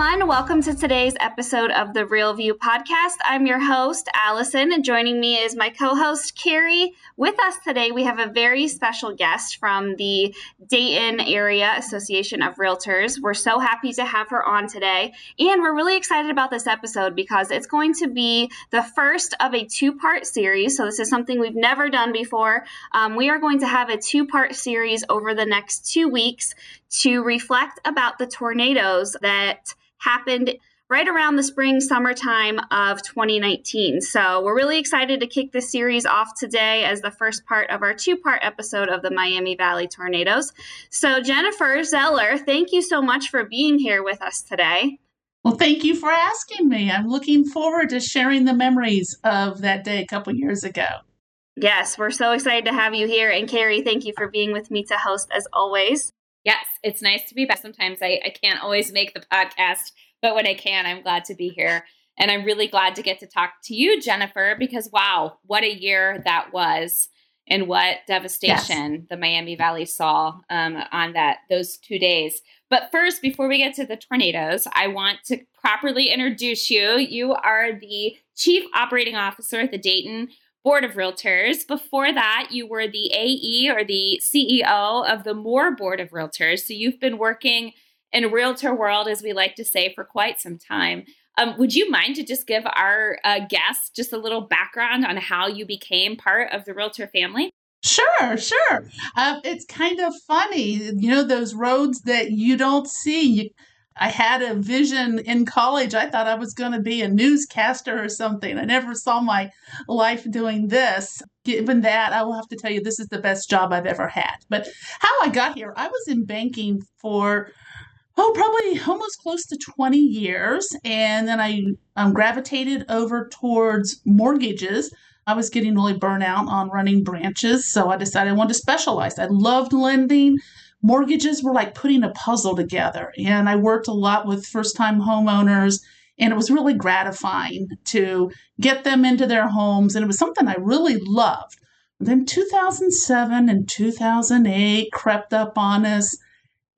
Everyone. Welcome to today's episode of the Real View podcast. I'm your host, Allison, and joining me is my co host, Carrie. With us today, we have a very special guest from the Dayton Area Association of Realtors. We're so happy to have her on today, and we're really excited about this episode because it's going to be the first of a two part series. So, this is something we've never done before. Um, we are going to have a two part series over the next two weeks to reflect about the tornadoes that happened right around the spring summertime of 2019. So we're really excited to kick this series off today as the first part of our two part episode of the Miami Valley tornadoes. So, Jennifer Zeller, thank you so much for being here with us today. Well, thank you for asking me. I'm looking forward to sharing the memories of that day a couple years ago. Yes, we're so excited to have you here. And Carrie, thank you for being with me to host as always. Yes, it's nice to be back. Sometimes I, I can't always make the podcast, but when I can, I'm glad to be here. And I'm really glad to get to talk to you, Jennifer, because wow, what a year that was and what devastation yes. the Miami Valley saw um, on that those two days. But first, before we get to the tornadoes, I want to properly introduce you. You are the Chief Operating Officer at the Dayton board of realtors. Before that, you were the AE or the CEO of the Moore board of realtors. So you've been working in realtor world, as we like to say, for quite some time. Um, would you mind to just give our uh, guests just a little background on how you became part of the realtor family? Sure, sure. Uh, it's kind of funny, you know, those roads that you don't see. You, I had a vision in college. I thought I was going to be a newscaster or something. I never saw my life doing this. Given that, I will have to tell you, this is the best job I've ever had. But how I got here, I was in banking for oh, probably almost close to 20 years. And then I um, gravitated over towards mortgages. I was getting really burnout on running branches. So I decided I wanted to specialize. I loved lending mortgages were like putting a puzzle together. And I worked a lot with first time homeowners, and it was really gratifying to get them into their homes. And it was something I really loved. Then 2007 and 2008 crept up on us.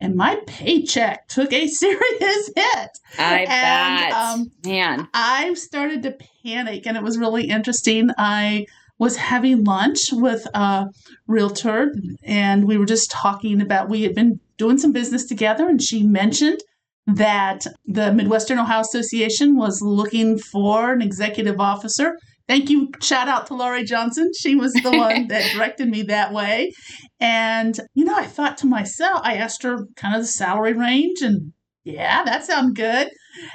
And my paycheck took a serious hit. I and, bet. Um, Man. I started to panic, and it was really interesting. I was having lunch with a realtor and we were just talking about we had been doing some business together and she mentioned that the Midwestern Ohio Association was looking for an executive officer. Thank you. Shout out to Laurie Johnson. She was the one that directed me that way. And, you know, I thought to myself, I asked her kind of the salary range, and yeah, that sounds good.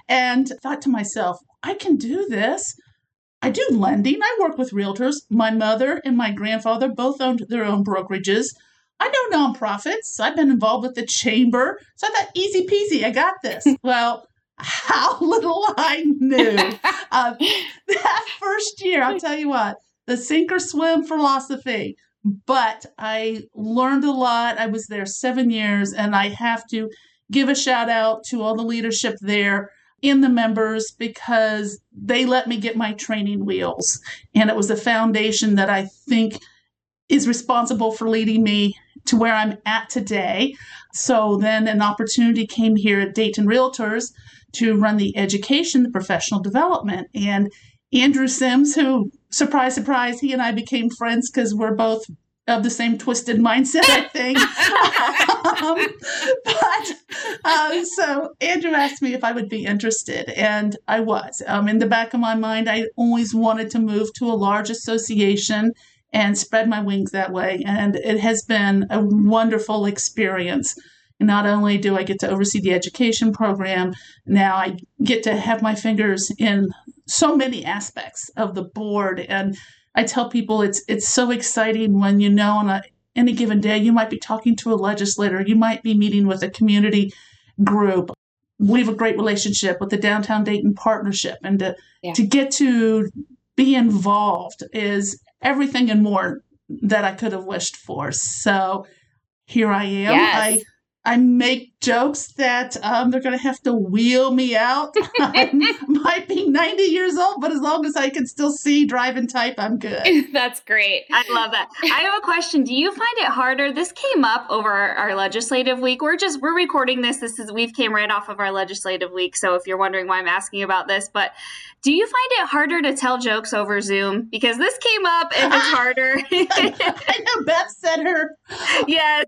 And thought to myself, I can do this. I do lending. I work with realtors. My mother and my grandfather both owned their own brokerages. I know nonprofits. I've been involved with the chamber. So I thought, easy peasy, I got this. well, how little I knew. uh, that first year, I'll tell you what, the sink or swim philosophy. But I learned a lot. I was there seven years, and I have to give a shout out to all the leadership there in the members because they let me get my training wheels. And it was a foundation that I think is responsible for leading me to where I'm at today. So then an opportunity came here at Dayton Realtors to run the education, the professional development. And Andrew Sims, who, surprise, surprise, he and I became friends because we're both of the same twisted mindset, I think. um, but um, so Andrew asked me if I would be interested, and I was. Um, in the back of my mind, I always wanted to move to a large association and spread my wings that way. And it has been a wonderful experience. not only do I get to oversee the education program, now I get to have my fingers in so many aspects of the board and I tell people it's it's so exciting when you know on a any given day you might be talking to a legislator, you might be meeting with a community group. we have a great relationship with the Downtown Dayton Partnership, and to Yeah. to get to be involved is everything and more that I could have wished for. So here I am. Yes. I I make jokes that um, they're going to have to wheel me out. I might be 90 years old, but as long as I can still see, drive, and type, I'm good. That's great. I love that. I have a question. Do you find it harder? This came up over our, our legislative week. We're just we're recording this. This is we've came right off of our legislative week. So if you're wondering why I'm asking about this, but do you find it harder to tell jokes over Zoom? Because this came up and it's harder. I know Beth said her yes.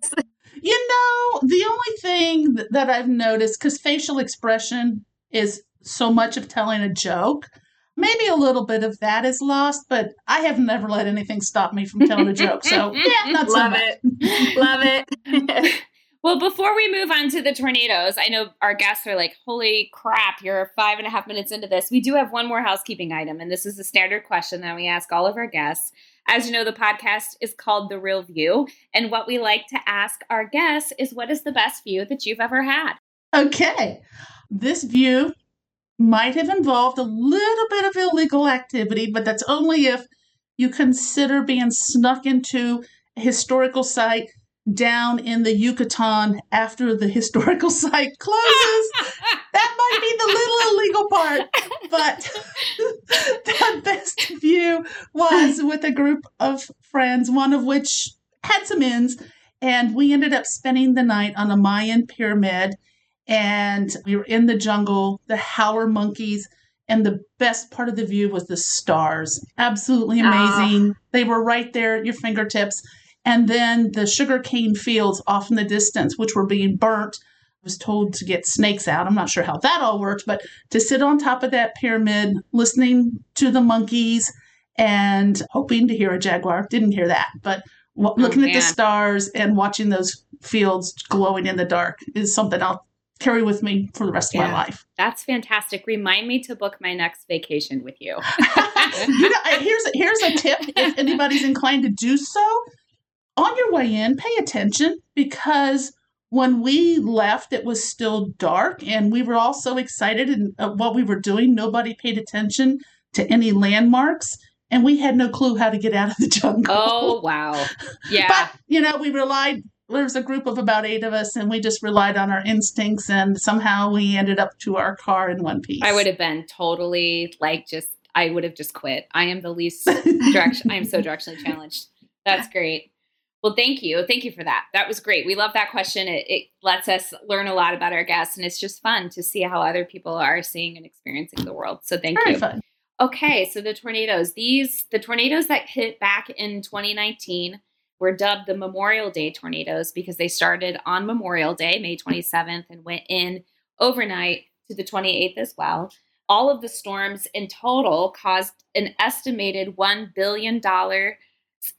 You know, the only thing that I've noticed, because facial expression is so much of telling a joke, maybe a little bit of that is lost, but I have never let anything stop me from telling a joke. So, yeah, not so Love much. it. Love it. Well, before we move on to the tornadoes, I know our guests are like, holy crap, you're five and a half minutes into this. We do have one more housekeeping item, and this is a standard question that we ask all of our guests. As you know, the podcast is called The Real View. And what we like to ask our guests is what is the best view that you've ever had? Okay. This view might have involved a little bit of illegal activity, but that's only if you consider being snuck into a historical site down in the Yucatan after the historical site closes. that might be the little illegal part, but the best view was with a group of friends, one of which had some ins, and we ended up spending the night on a Mayan pyramid. And we were in the jungle, the howler monkeys, and the best part of the view was the stars. Absolutely Ah. amazing. They were right there at your fingertips. And then the sugarcane fields off in the distance, which were being burnt. I was told to get snakes out. I'm not sure how that all worked, but to sit on top of that pyramid, listening to the monkeys and hoping to hear a jaguar. Didn't hear that, but w- oh, looking at the Oh, stars and watching those fields glowing in the dark is something I'll carry with me for the rest of my life. That's fantastic. Remind me to book my next vacation with you. you know, here's a, here's a tip if anybody's inclined to do so. On your way in, pay attention because when we left, it was still dark, and we were all so excited and uh, what we were doing. Nobody paid attention to any landmarks, and we had no clue how to get out of the jungle. oh, wow. Yeah. But you know, we relied. There was a group of about eight of us, and we just relied on our instincts, and somehow we ended up to our car in one piece. I would have been totally like just I would have just quit. I am the least direction I am so directionally challenged. That's great. Well, thank you. Thank you for that. That was great. We love that question. It, it lets us learn a lot about our guests, and it's just fun to see how other people are seeing and experiencing the world. So, thank Very you. fun. Okay, so the tornadoes. These the tornadoes that hit back in 2019 were dubbed the Memorial Day tornadoes because they started on Memorial Day, May 27th, and went in overnight to the 28th as well. All of the storms in total caused an estimated $1 billion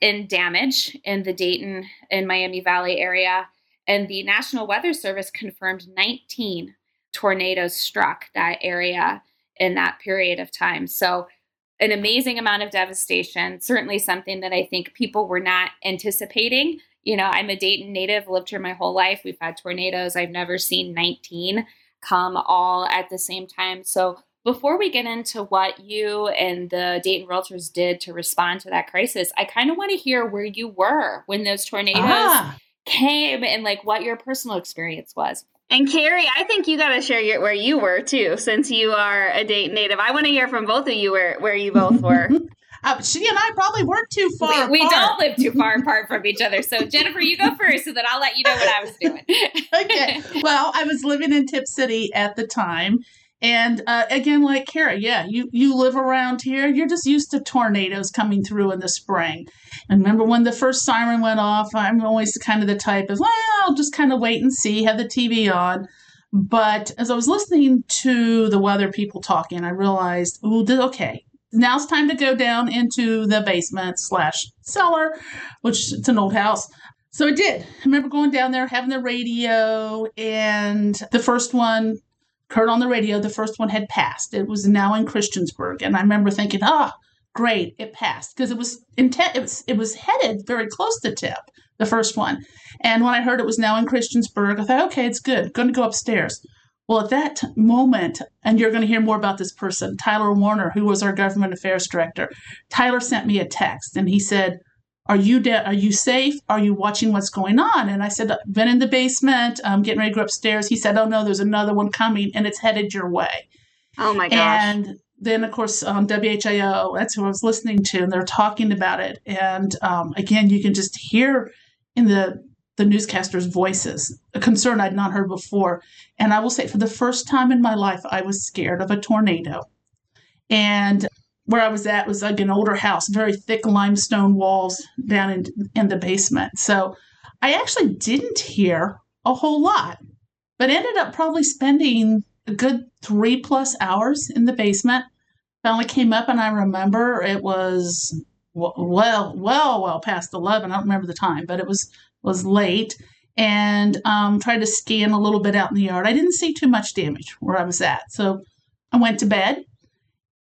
in damage in the Dayton and Miami Valley area. And the National Weather Service confirmed 19 tornadoes struck that area in that period of time. So, an amazing amount of devastation, certainly something that I think people were not anticipating. You know, I'm a Dayton native, lived here my whole life. We've had tornadoes. I've never seen 19 come all at the same time. So, before we get into what you and the Dayton Realtors did to respond to that crisis, I kind of want to hear where you were when those tornadoes Ah, came and like what your personal experience was. And Carrie, I think you got to share your, where you were too, since you are a Dayton native. I want to hear from both of you where, where you both were. uh, she and I probably weren't too far. we, we apart. don't live too far apart from each other. So Jennifer, you go first, so that I'll let you know what I was doing. okay. Well, I was living in Tipp City at the time. And uh, again, like Kara, yeah, you, you live around here. You're just used to tornadoes coming through in the spring. And remember when the first siren went off, I'm always kind of the type of, well, I'll just kind of wait and see, have the TV on. But as I was listening to the weather people talking, I realized, oh, okay, now it's time to go down into the basement slash cellar, which it's an old house. So I did. I remember going down there, having the radio, and the first one heard on the radio, the first one had passed. It was now in Christiansburg, and I remember thinking, ah, great, it passed because it was intent. It was it was headed very close to Tipp. The first one, and when I heard it was now in Christiansburg, I thought, okay, it's good. going to go upstairs. Well, at that moment, and you're going to hear more about this person, Tyler Warner, who was our government affairs director. Tyler sent me a text and he said, are you de- are you safe? Are you watching what's going on? And I said, been in the basement, I'm getting ready to go upstairs. He said, oh no, there's another one coming and it's headed your way. Oh my gosh. And then, of course, on WHIO, that's who I was listening to, and they're talking about it. And um, again, you can just hear in the the newscasters' voices, a concern I'd not heard before. And I will say, for the first time in my life, I was scared of a tornado. And where I was at was like an older house, very thick limestone walls down in, in the basement. So I actually didn't hear a whole lot, but ended up probably spending a good three plus hours in the basement. Finally came up, and I remember it was well, well, well past 11. I don't remember the time, but it was was late and um, tried to scan a little bit out in the yard. I didn't see too much damage where I was at. So I went to bed.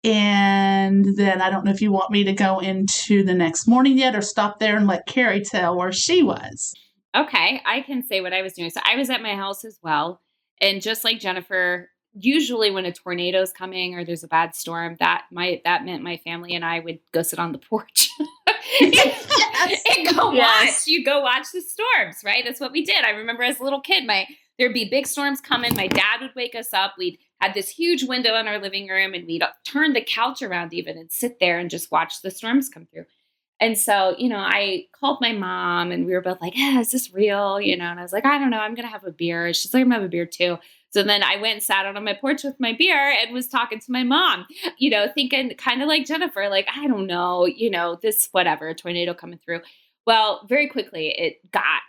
And then I don't know if you want me to go into the next morning yet or stop there and let Carrie tell where she was. Okay, I can say what I was doing. So I was at my house as well. And just like Jennifer, usually when a tornado is coming or there's a bad storm, that my that meant my family and I would go sit on the porch yes. and go yes. watch. You go watch the storms, right? That's what we did. I remember as a little kid, my there'd be big storms coming. My dad would wake us up. We'd had this huge window in our living room, and we'd turn the couch around even and sit there and just watch the storms come through. And so, you know, I called my mom and we were both like, yeah, is this real? You know, and I was like, I don't know, I'm going to have a beer. She's like, I'm going to have a beer too. So then I went and sat out on my porch with my beer and was talking to my mom, you know, thinking kind of like Jennifer, like, I don't know, you know, this whatever, tornado coming through. Well, very quickly it got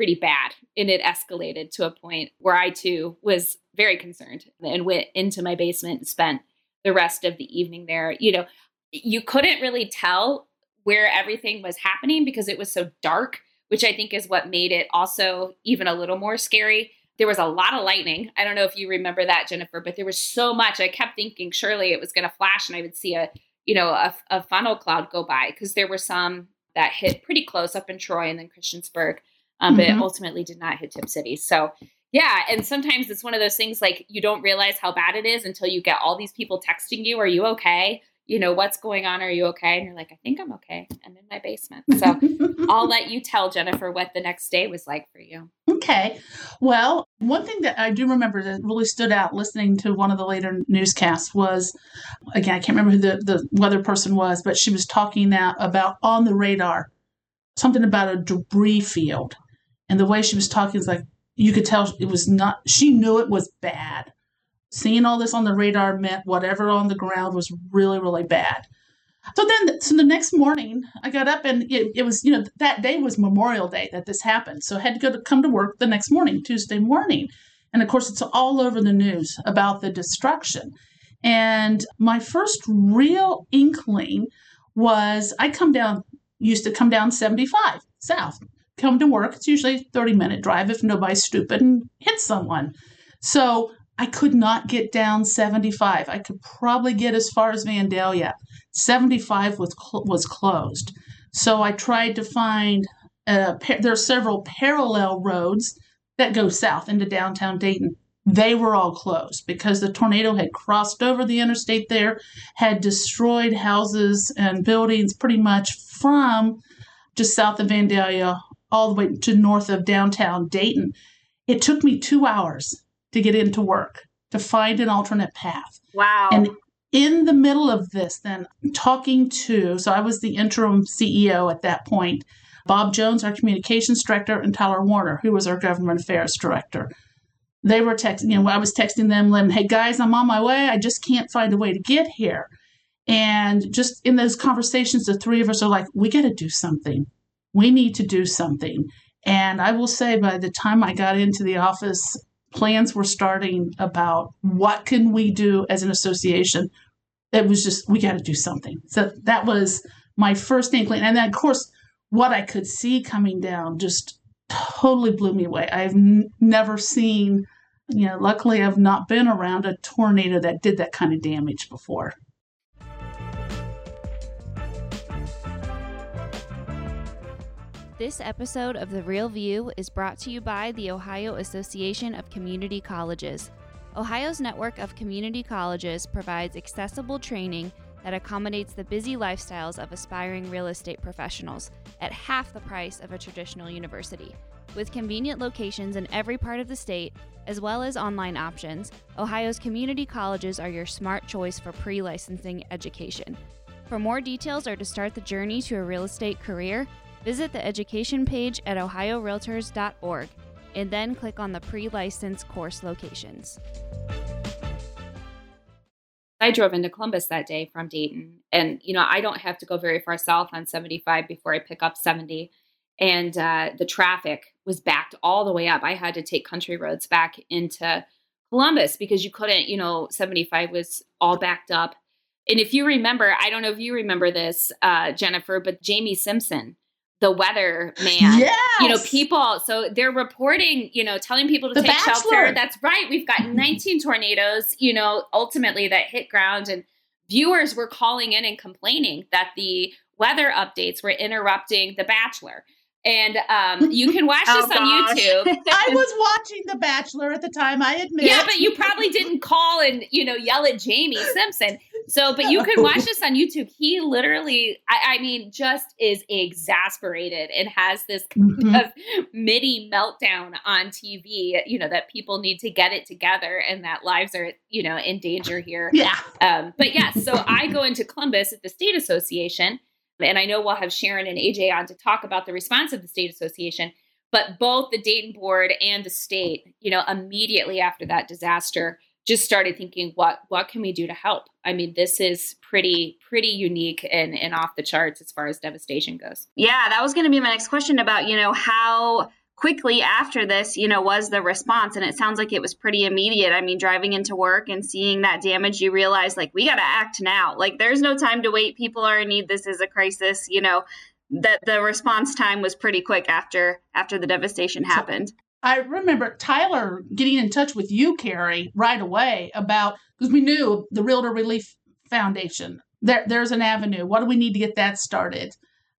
pretty bad and it escalated to a point where I too was very concerned and went into my basement and spent the rest of the evening there. You know, you couldn't really tell where everything was happening because it was so dark, which I think is what made it also even a little more scary there was a lot of lightning. I don't know if you remember that, Jennifer, but there was so much. I kept thinking surely it was going to flash and I would see a, you know, a, a funnel cloud go by because there were some that hit pretty close up in Troy and then Christiansburg, um, mm-hmm. but ultimately did not hit Tipp City. So, yeah. And sometimes it's one of those things like you don't realize how bad it is until you get all these people texting you, Are you okay? you know, what's going on? Are you okay? And you're like, I think I'm okay. I'm in my basement. So I'll let you tell Jennifer what the next day was like for you. Okay. Well, one thing that I do remember that really stood out listening to one of the later newscasts was again, I can't remember who the, the weather person was, but she was talking now about on the radar, something about a debris field. And the way she was talking is like you could tell it was not she knew it was bad seeing all this on the radar meant whatever on the ground was really, really bad. So then, so the next morning, I got up and it, it, was, you know, that day was Memorial Day that this happened. So I had to go to come to work the next morning, Tuesday morning. And of course, it's all over the news about the destruction. And my first real inkling was I come down, used to come down 75 south, come to work. It's usually a 30 minute drive if nobody's stupid and hits someone. So I could not get down 75. I could probably get as far as Vandalia. 75 was cl- was closed. So I tried to find uh, there are several parallel roads that go south into downtown Dayton. They were all closed because the tornado had crossed over the interstate there, had destroyed houses and buildings pretty much from just south of Vandalia all the way to north of downtown Dayton. It took me two hours to get into work, to find an alternate path. Wow. And in the middle of this, then talking to, so I was the interim CEO at that point, Bob Jones, our communications director, and Tyler Warner, who was our government affairs director. They were texting, you know, I was texting them, letting, hey guys, I'm on my way. I just can't find a way to get here. And just in those conversations, the three of us are like, we got to do something. We need to do something. And I will say, by the time I got into the office plans were starting about what can we do as an association. It was just we got to do something. So that was my first inkling and then of course what i could see coming down just totally blew me away. I've n- never seen you know luckily i've not been around a tornado that did that kind of damage before This episode of The Real View is brought to you by the Ohio Association of Community Colleges. Ohio's network of community colleges provides accessible training that accommodates the busy lifestyles of aspiring real estate professionals at half the price of a traditional university. With convenient locations in every part of the state, as well as online options, Ohio's community colleges are your smart choice for pre licensing education. For more details or to start the journey to a real estate career, visit the education page at ohiorealtors.org and then click on the pre license course locations. I drove into Columbus that day from Dayton. And, you know, I don't have to go very far south on 75 before I pick up 70. And uh, the traffic was backed all the way up. I had to take country roads back into Columbus because you couldn't, you know, 75 was all backed up. And if you remember, I don't know if you remember this, uh, Jennifer, but Jamie Simpson the weather man. Yes. You know, people, so they're reporting, you know, telling people to The take Bachelor. shelter. That's right. We've got 19 tornadoes, you know, ultimately that hit ground. And viewers were calling in and complaining that the weather updates were interrupting The Bachelor. And um, you can watch Oh, this on gosh. YouTube. I was watching The Bachelor at the time, I admit. Yeah, but you probably didn't call and you know yell at Jamie Simpson. So, but you can watch this on YouTube. He literally, I, I mean, just is exasperated and has this kind Mhm. of midi meltdown on TV. You know that people need to get it together and that lives are you know in danger here. Yeah. Um, but yes, so I go into Columbus at the state association, and I know we'll have Sharon and AJ on to talk about the response of the state association. But both the Dayton board and the state, you know, immediately after that disaster, just started thinking, what what can we do to help? I mean, this is pretty pretty unique and and off the charts as far as devastation goes. Yeah, that was going to be my next question about, you know, how quickly after this, you know, was the response? And it sounds like it was pretty immediate. I mean, driving into work and seeing that damage, you realize like we got to act now. Like there's no time to wait. People are in need. This is a crisis, you know. That the response time was pretty quick after after the devastation happened. I remember Tyler getting in touch with you, Carrie, right away about because we knew the Realtor Relief Foundation. There, there's an avenue. What do we need to get that started?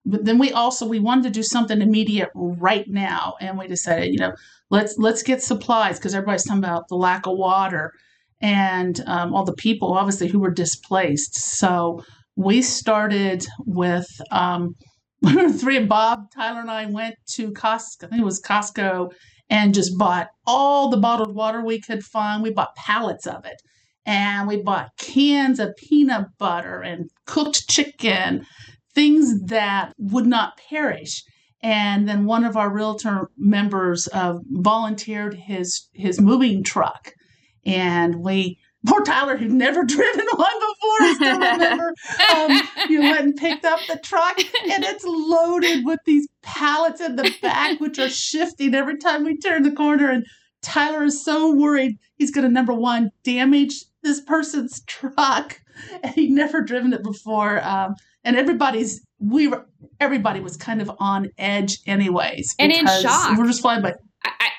But then we also we wanted to do something immediate right now, and we decided, you know, let's let's get supplies because everybody's talking about the lack of water and um, all the people obviously who were displaced. So we started with um, three and Bob, Tyler, and I went to Costco. I think it was Costco and just bought all the bottled water we could find. We bought pallets of it. And we bought cans of peanut butter and cooked chicken, things that would not perish. And then one of our realtor members uh, volunteered his his moving truck, and we poor Tyler who'd never driven one before. I still remember um, you went and picked up the truck, and it's loaded with these pallets in the back, which are shifting every time we turn the corner. And Tyler is so worried he's going to number one damage this person's truck, and he'd never driven it before. Um, and everybody's we were everybody was kind of on edge, anyways, And in shock. We're just flying by,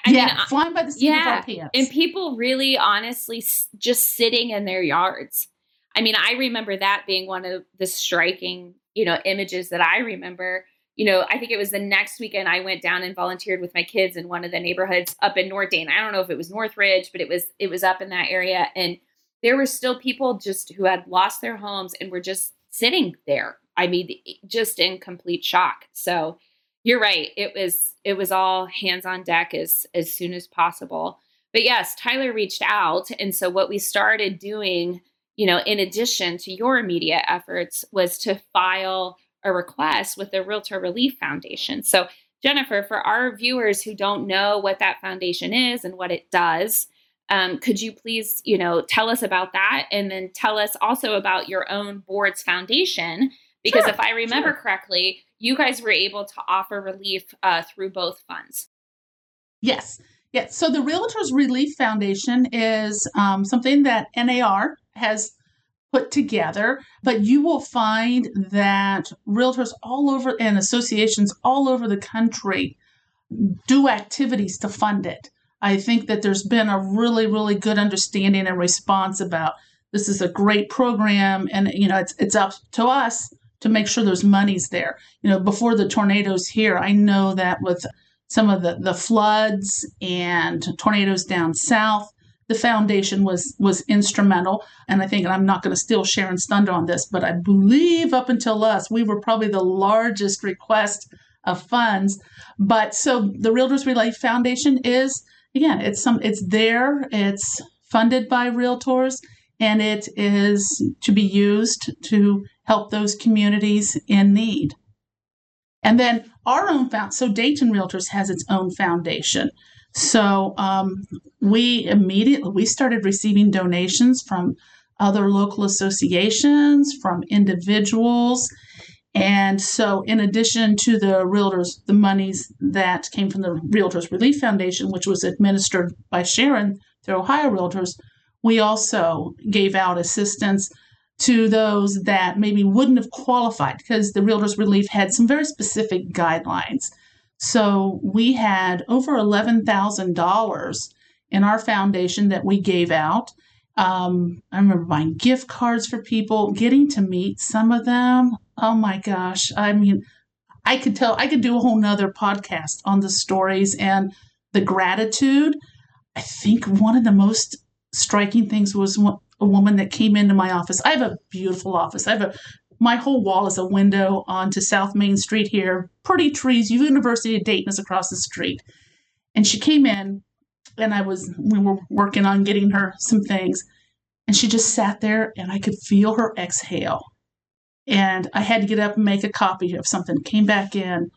I, yeah, mean, flying by the seat of yeah, our pants. and people really honestly just sitting in their yards. I mean i remember that being one of the striking you know images that i remember. You know i think it was the next weekend i went down and volunteered with my kids in one of the neighborhoods up in north dayton i don't know if it was northridge but it was it was up in that area and there were still people just who had lost their homes and were just sitting there. I mean just in complete shock. So you're right. It was it was all hands on deck as as soon as possible. But yes tyler reached out. And so what we started doing you know in addition to your immediate efforts was to file a request with the realtor relief foundation. So jennifer for our viewers who don't know what that foundation is and what it does um, could you please you know tell us about that? And then tell us also about your own board's foundation because Sure, if i remember sure. correctly you guys were able to offer relief uh, through both funds Yes. Yes. So the Realtors Relief Foundation is um, something that NAR has put together, but you will find that realtors all over and associations all over the country do activities to fund it. I think that there's been a really, really good understanding and response about this is a great program, and you know it's it's up to us to make sure there's money's there. You know, before the tornadoes here, I know that with some of the, the floods and tornadoes down south, the foundation was was instrumental. And I think, and I'm not going to steal Sharon's thunder on this, but I believe up until us, we were probably the largest request of funds. But so the Realtors Relief Foundation is again, it's some it's there, it's funded by realtors, and it is to be used to help those communities in need. And then our own found so Dayton Realtors has its own foundation. So um, we immediately we started receiving donations from other local associations, from individuals. And so, in addition to the realtors, the monies that came from the Realtors Relief Foundation, which was administered by Sharon through Ohio Realtors, we also gave out assistance to those that maybe wouldn't have qualified because the Realtors Relief had some very specific guidelines. So we had over $11,000 in our foundation that we gave out. Um, I remember buying gift cards for people, getting to meet some of them. Oh my gosh. I mean, I could tell, I could do a whole nother podcast on the stories and the gratitude. I think one of the most striking things was a woman that came into my office. I have a beautiful office. I have a my whole wall is a window onto South Main Street here. Pretty trees. University of Dayton is across the street. And she came in and I was we were working on getting her some things. And she just sat there and I could feel her exhale. And I had to get up and make a copy of something. Came back in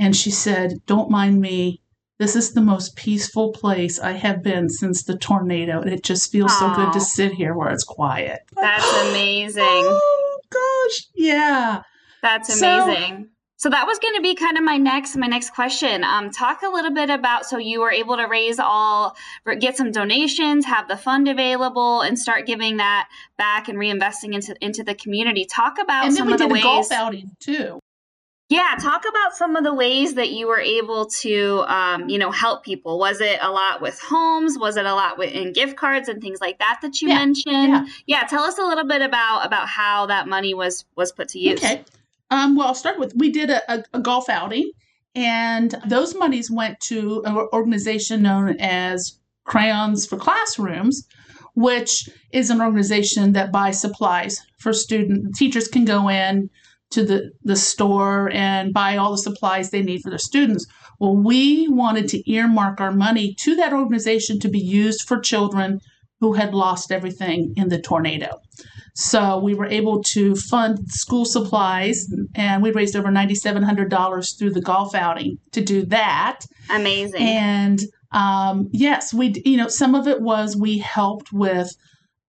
and she said, Don't mind me. This is the most peaceful place I have been since the tornado. And it just feels Aww. so good to sit here where it's quiet. That's amazing. oh, gosh. Yeah. That's amazing. So, so that was going to be kind of my next my next question. Um, talk a little bit about so you were able to raise all get some donations, have the fund available, and start giving that back and reinvesting into into the community. Talk about some of the ways. golf outing too. Yeah, talk about some of the ways that you were able to, um, you know, help people. Was it a lot with homes? Was it a lot with in gift cards and things like that that you yeah, mentioned? Yeah. yeah, tell us a little bit about about how that money was was put to use. Okay. Um, well, I'll start with we did a, a, a golf outing, and those monies went to an organization known as Crayons for Classrooms, which is an organization that buys supplies for student teachers can go in to the, the store and buy all the supplies they need for their students. Well, we wanted to earmark our money to that organization to be used for children who had lost everything in the tornado. So we were able to fund school supplies, and we raised over $9,700 through the golf outing to do that. Amazing. And um, yes, we, you know, some of it was we helped with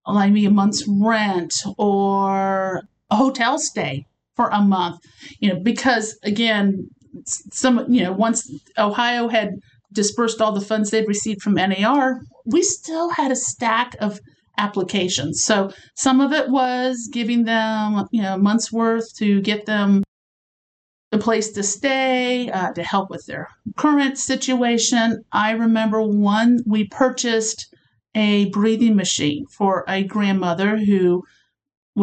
like, maybe a month's rent or a hotel stay for a month, you know, because again, some, you know, once Ohio had dispersed all the funds they'd received from NAR, we still had a stack of applications. So some of it was giving them, you know, months worth to get them a place to stay, uh, to help with their current situation. I remember one, we purchased a breathing machine for a grandmother who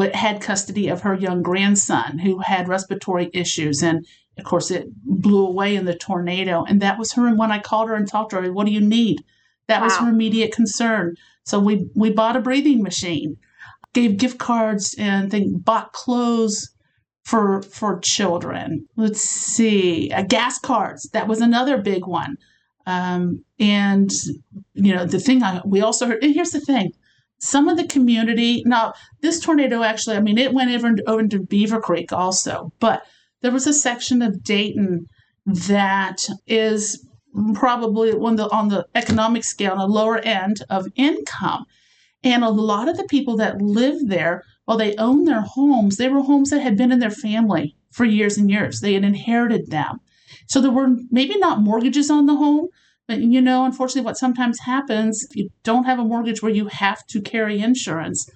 had custody of her young grandson who had respiratory issues. And of course, it blew away in the tornado. And that was her. And when I called her and talked to her, what do you need? That wow. was her immediate concern. So we, we bought a breathing machine, gave gift cards, and think bought clothes for for children. Let's see, uh, gas cards. That was another big one. Um, and you know the thing I, we also heard. And here's the thing: some of the community now this tornado actually i mean it went over, over into beavercreek also but there was a section of dayton that is probably one the, on the economic scale on the lower end of income. And a lot of the people that live there while they own their homes they were homes that had been in their family for years and years. They had inherited them. So there were maybe not mortgages on the home but you know, unfortunately, what sometimes happens if you don't have a mortgage where you have to carry insurance,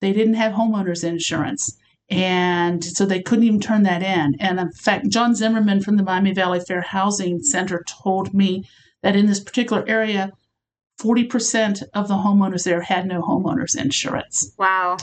they didn't have homeowners insurance. And so they couldn't even turn that in. And in fact, John Zimmerman from the Miami Valley Fair Housing Center told me that in this particular area, 40% of the homeowners there had no homeowners insurance. Wow.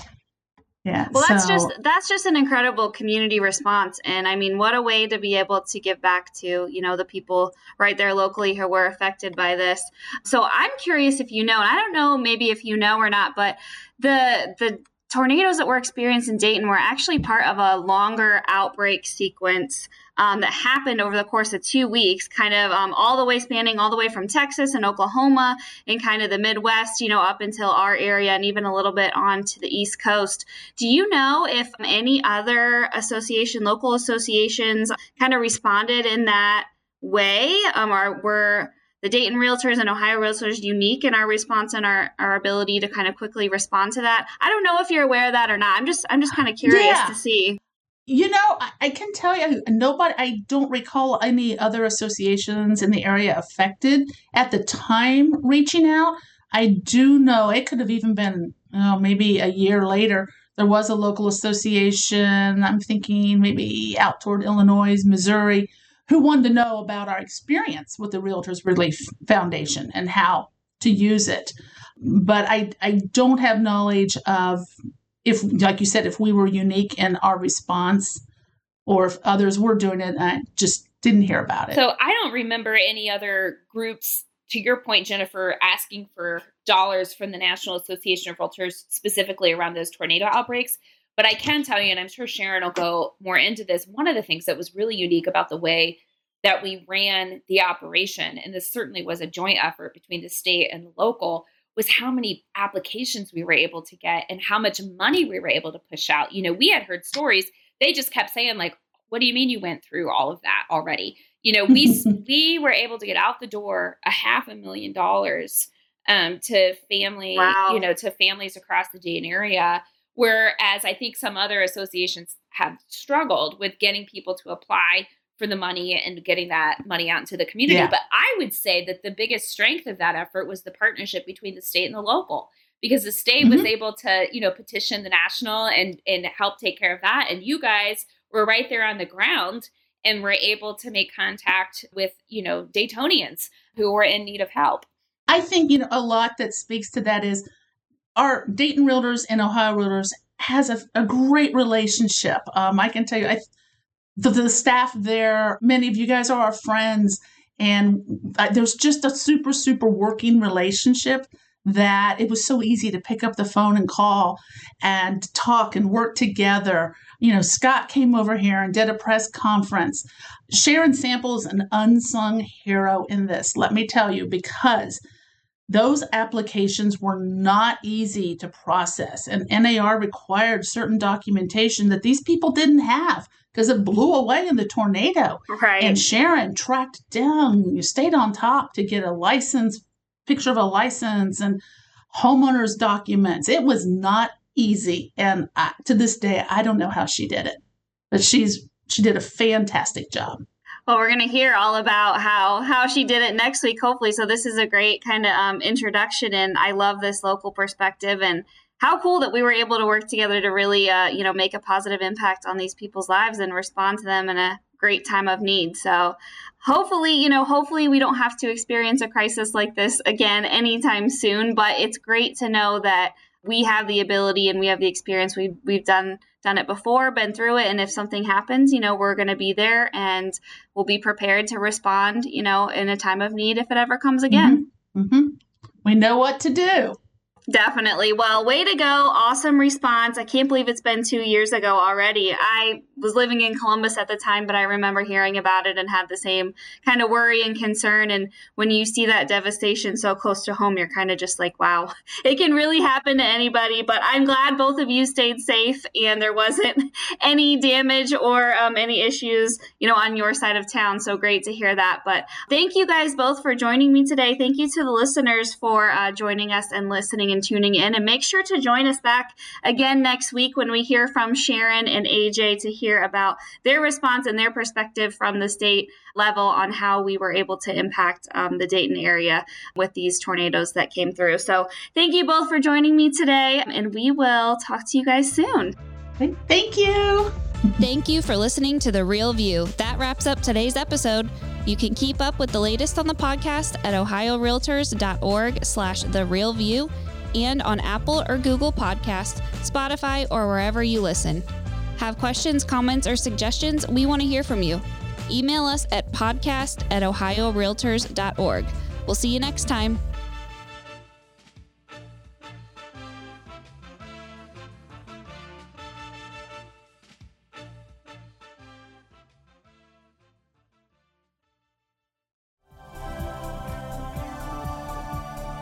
Yeah. Well, that's just that's just an incredible community response, and I mean, what a way to be able to give back to you know the people right there locally who were affected by this. So I'm curious if you know, and I don't know maybe if you know or not, but the the tornadoes that were experienced in Dayton were actually part of a longer outbreak sequence um, that happened over the course of two weeks, kind of um, all the way spanning all the way from Texas and Oklahoma and kind of the Midwest, you know, up until our area and even a little bit on to the East Coast. Do you know if any other association, local associations, kind of responded in that way? Um, or were the Dayton Realtors and Ohio Realtors unique in our response and our, our ability to kind of quickly respond to that? I don't know if you're aware of that or not. I'm just I'm just kind of curious Yeah. to see. You know, I, I can tell you, nobody, I don't recall any other associations in the area affected at the time reaching out. I do know it could have even been oh, maybe a year later. There was a local association, I'm thinking maybe out toward Illinois, Missouri, who wanted to know about our experience with the Realtors Relief Foundation and how to use it. But I, I don't have knowledge of if, like you said, if we were unique in our response or if others were doing it, I just didn't hear about it. So I don't remember any other groups, to your point, Jennifer, asking for dollars from the National Association of Realtors specifically around those tornado outbreaks. But I can tell you, and I'm sure Sharon will go more into this, one of the things that was really unique about the way that we ran the operation, and this certainly was a joint effort between the state and the local, was how many applications we were able to get and how much money we were able to push out. You know, we had heard stories, they just kept saying, like, what do you mean you went through all of that already? You know, we we were able to get out the door a half a million dollars um, to family, Wow. you know, to families across the Dayton area. Whereas I think some other associations have struggled with getting people to apply for the money and getting that money out into the community. Yeah. But I would say that the biggest strength of that effort was the partnership between the state and the local. Because the state was Mhm. able to, you know, petition the national and and help take care of that. And you guys were right there on the ground and were able to make contact with, you know, Daytonians who were in need of help. I think you know a lot that speaks to that is our Dayton Realtors and Ohio Realtors has a, a great relationship. Um, I can tell you, I, the, the staff there, many of you guys are our friends, and uh, there's just a super super working relationship that it was so easy to pick up the phone and call and talk and work together. You know, Scott came over here and did a press conference. Sharon Sample is an unsung hero in this, let me tell you, because those applications were not easy to process, and NAR required certain documentation that these people didn't have because it blew away in the tornado. Right. And Sharon tracked down, you stayed on top to get a license, picture of a license, and homeowners documents. It was not easy, and I, to this day, I don't know how she did it, but she's she did a fantastic job. Well, we're going to hear all about how how she did it next week, hopefully. So this is a great kind of um, introduction, and I love this local perspective and how cool that we were able to work together to really, uh, you know, make a positive impact on these people's lives and respond to them in a great time of need. So hopefully, you know, hopefully we don't have to experience a crisis like this again anytime soon. But it's great to know that we have the ability and we have the experience. We've we've done done it before, been through it, and if something happens, you know, we're going to be there and we'll be prepared to respond, you know, in a time of need if it ever comes again. hmm We know what to do. Definitely. Well, way to go. Awesome response. I can't believe it's been two years ago already. I was living in Columbus at the time, but I remember hearing about it and had the same kind of worry and concern. And when you see that devastation so close to home, you're kind of just like, wow, it can really happen to anybody. But I'm glad both of you stayed safe and there wasn't any damage or um, any issues, you know, on your side of town. So great to hear that. But thank you guys both for joining me today. Thank you to the listeners for uh, joining us and listening and tuning in. And make sure to join us back again next week when we hear from Sharon and AJ to hear about their response and their perspective from the state level on how we were able to impact um, the Dayton area with these tornadoes that came through. So thank you both for joining me today, and we will talk to you guys soon. Thank you. Thank you for listening to The Real View. That wraps up today's episode. You can keep up with the latest on the podcast at ohiorealtors.org slash The Real View. And on Apple or Google Podcasts, Spotify, or wherever you listen. Have questions, comments, or suggestions? We want to hear from you. Email us at podcast at ohiorealtors.org. We'll see you next time.